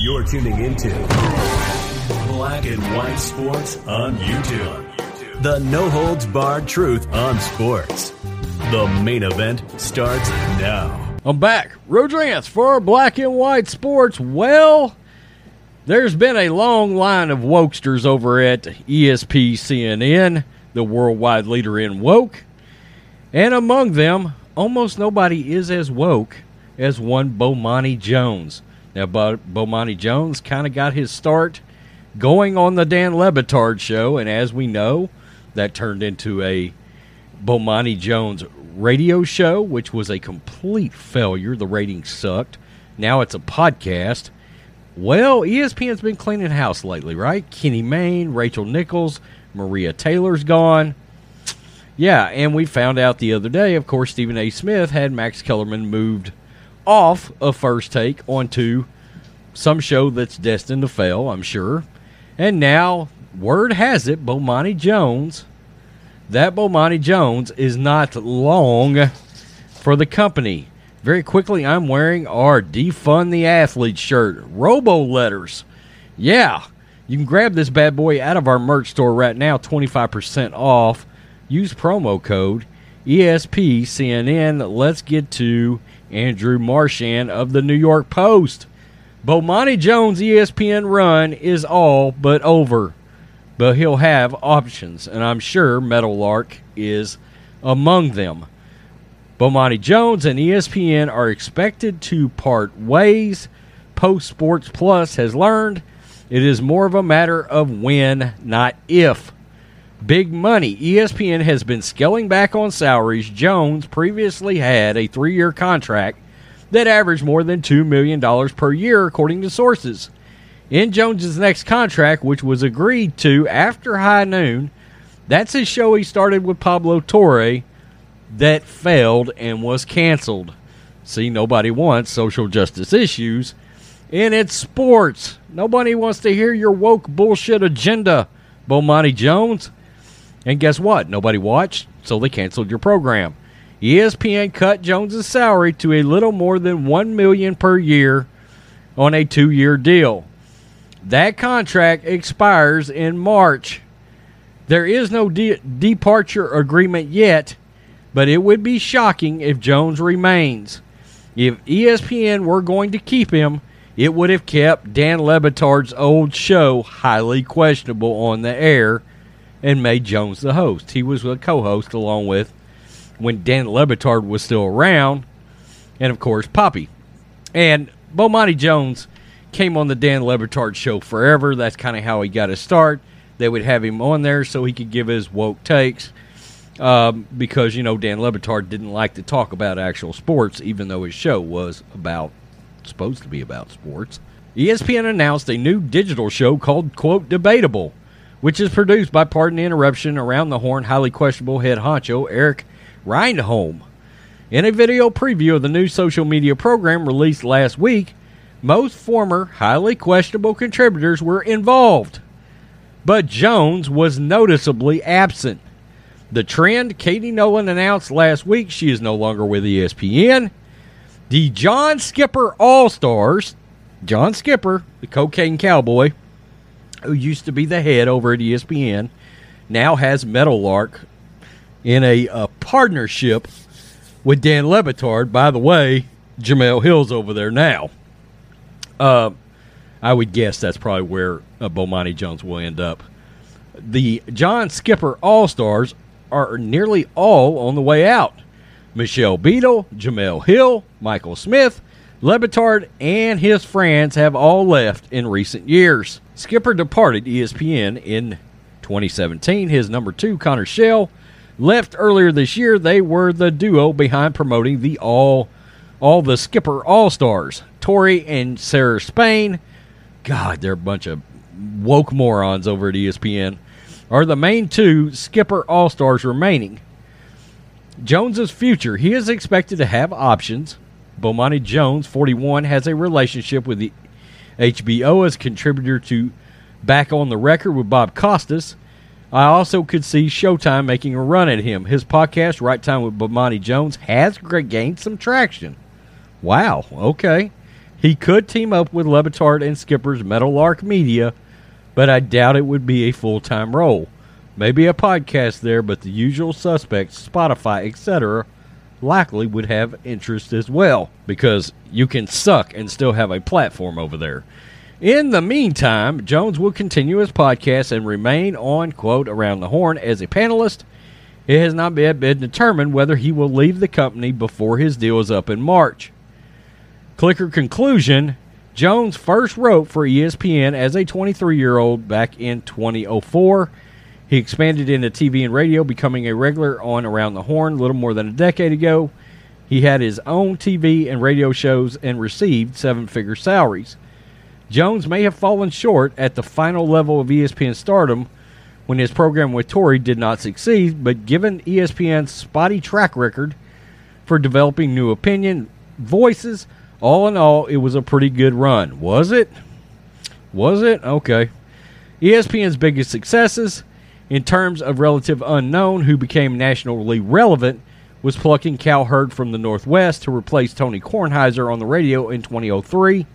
You're tuning into Black and White Sports on YouTube. The no holds barred truth on sports. The main event starts now. I'm back. Rodrance for Black and White Sports. Well, there's been a long line of wokesters over at ESPCNN, the worldwide leader in woke. And among them, almost nobody is as woke as one Bomani Jones. Now, Bo- Bomani Jones kind of got his start going on the Dan Le Batard show, and as we know, that turned into a Bomani Jones radio show, which was a complete failure. The ratings sucked. Now it's a podcast. Well, ESPN's been cleaning house lately, right? Kenny Mayne, Rachel Nichols, Maria Taylor's gone. Yeah, and we found out the other day, of course, Stephen A. Smith had Max Kellerman moved off of First Take onto some show that's destined to fail, I'm sure. And now, word has it, Bomani Jones, that Bomani Jones is not long for the company. Very quickly, I'm wearing our Defund the Athlete shirt. Robo letters. Yeah, you can grab this bad boy out of our merch store right now, 25% off. Use promo code ESPCNN. Let's get to Andrew Marchand of the New York Post. Bomani Jones' ESPN run is all but over, but he'll have options, and I'm sure Meadowlark is among them. Bomani Jones and ESPN are expected to part ways. Post Sports Plus has learned it is more of a matter of when, not if. Big money. ESPN has been scaling back on salaries. Jones previously had a three year contract that averaged more than $2 million per year, according to sources. In Jones's next contract, which was agreed to after high noon, that's his show he started with Pablo Torre that failed and was canceled. See, nobody wants social justice issues. And it's sports. Nobody wants to hear your woke bullshit agenda, Bomani Jones. And guess what? Nobody watched, so they canceled your program. ESPN cut Jones's salary to a little more than 1 million per year on a 2-year deal. That contract expires in March. There is no de- departure agreement yet, but it would be shocking if Jones remains. If ESPN were going to keep him, it would have kept Dan Le Batard's old show highly questionable on the air and made Jones the host. He was a co-host along with when Dan Le Batard was still around, and of course Papi. And Bomani Jones came on the Dan Le Batard show forever. That's kind of how he got his start. They would have him on there so he could give his woke takes. Um, because you know Dan Le Batard didn't like to talk about actual sports, even though his show was about supposed to be about sports. ESPN announced a new digital show called "quote Debatable," which is produced by Pardon the Interruption, Around the Horn, highly questionable head honcho Eric Rydholm. In a video preview of the new social media program released last week, most former highly questionable contributors were involved, but Jones was noticeably absent. The trend Katie Nolan announced last week she is no longer with ESPN. The John Skipper All Stars, John Skipper, the cocaine cowboy, who used to be the head over at ESPN, now has Meadowlark in a, a partnership with Dan Le Batard. By the way, Jemele Hill's over there now. Uh, I would guess that's probably where uh, Bomani Jones will end up. The John Skipper All Stars are nearly all on the way out. Michelle Beadle, Jemele Hill, Michael Smith, Le Batard, and his friends have all left in recent years. Skipper departed ESPN in 2017. His number two, Connor Schell, left earlier this year. They were the duo behind promoting the all all the Skipper All Stars, Torre and Sarah Spain. God, they're a bunch of woke morons over at ESPN. Are the main two Skipper All Stars remaining? Jones's future. He is expected to have options. Bomani Jones, 41, has a relationship with the HBO as contributor to Back on the Record with Bob Costas. I also could see Showtime making a run at him. His podcast, Right Time with Bomani Jones, has gained some traction. Wow, okay. He could team up with Le Batard and Skipper's Meadowlark Media, but I doubt it would be a full time role. Maybe a podcast there, but the usual suspects, Spotify, etc., likely would have interest as well because you can suck and still have a platform over there. In the meantime, Jones will continue his podcast and remain on, quote, around the horn as a panelist. It has not been determined whether he will leave the company before his deal is up in March. Clicker conclusion Jones first wrote for ESPN as a 23 year old back in 2004. He expanded into TV and radio, becoming a regular on Around the Horn a little more than a decade ago. He had his own TV and radio shows and received seven figure salaries. Jones may have fallen short at the final level of ESPN stardom when his program with Torre did not succeed, but given ESPN's spotty track record for developing new opinion voices, all in all, it was a pretty good run. Was it? Was it? Okay. ESPN's biggest successes in terms of relative unknown who became nationally relevant was plucking Cal Cowherd from the Northwest to replace Tony Kornheiser on the radio in 2003.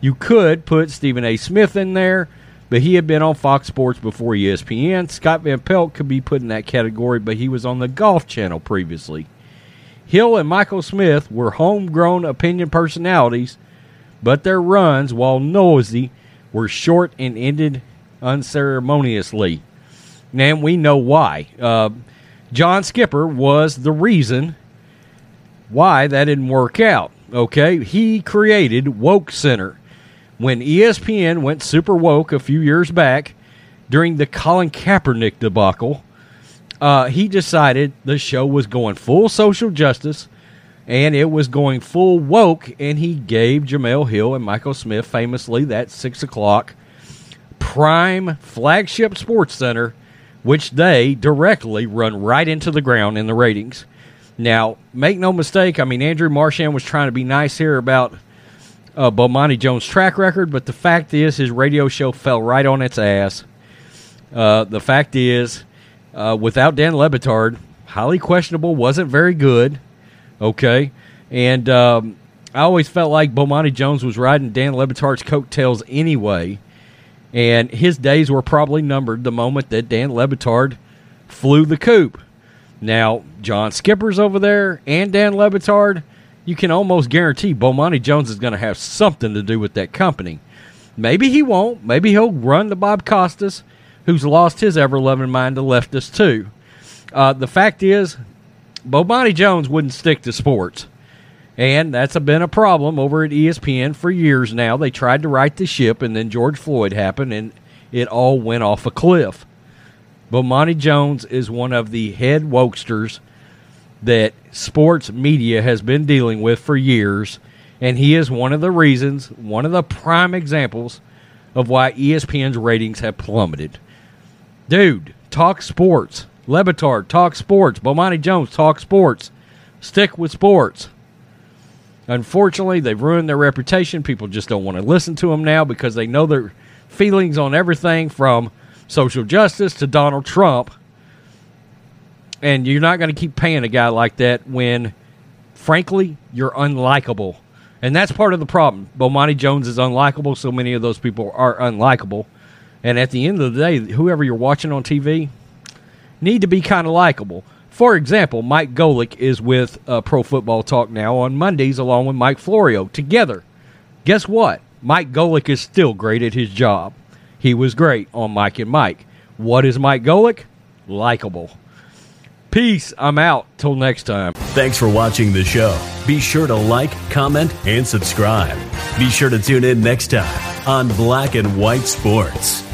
You could put Stephen A. Smith in there, but he had been on Fox Sports before ESPN. Scott Van Pelt could be put in that category, but he was on the Golf Channel previously. Hill and Michael Smith were homegrown opinion personalities, but their runs, while noisy, were short and ended unceremoniously. And we know why. Uh, John Skipper was the reason why that didn't work out. Okay, he created Woke Center when ESPN went super woke a few years back during the Colin Kaepernick debacle, uh, he decided the show was going full social justice and it was going full woke, and he gave Jemele Hill and Michael Smith famously that six o'clock prime flagship sports center, which they directly run right into the ground in the ratings. Now, make no mistake, I mean, Andrew Marchand was trying to be nice here about uh, Bomani Jones' track record, but the fact is his radio show fell right on its ass. Uh, the fact is, uh, without Dan Le Batard, highly questionable, wasn't very good. Okay, and um, I always felt like Bomani Jones was riding Dan Le Batard's coattails anyway, and his days were probably numbered the moment that Dan Le Batard flew the coop. Now, John Skipper's over there and Dan Le Batard you can almost guarantee Bomani Jones is going to have something to do with that company. Maybe he won't. Maybe he'll run the Bob Costas, who's lost his ever loving mind to leftists too. Uh, the fact is, Bomani Jones wouldn't stick to sports. And that's been a problem over at ESPN for years now. They tried to right the ship, and then George Floyd happened, and it all went off a cliff. Bomani Jones is one of the head wokesters that sports media has been dealing with for years, and he is one of the reasons, one of the prime examples of why ESPN's ratings have plummeted. Dude, talk sports. Le Batard, talk sports. Bomani Jones, talk sports. Stick with sports. Unfortunately, they've ruined their reputation. People just don't want to listen to them now because they know their feelings on everything from social justice to Donald Trump and you're not going to keep paying a guy like that when, frankly, you're unlikable. And that's part of the problem. Bomani Jones is unlikable, so many of those people are unlikable. And at the end of the day, whoever you're watching on TV need to be kind of likable. For example, Mike Golic is with uh, Pro Football Talk now on Mondays along with Mike Florio together. Guess what? Mike Golic is still great at his job. He was great on Mike and Mike. What is Mike Golic? Likable. Peace. I'm out. Till next time. Thanks for watching the show. Be sure to like, comment, and subscribe. Be sure to tune in next time on Black and White Sports.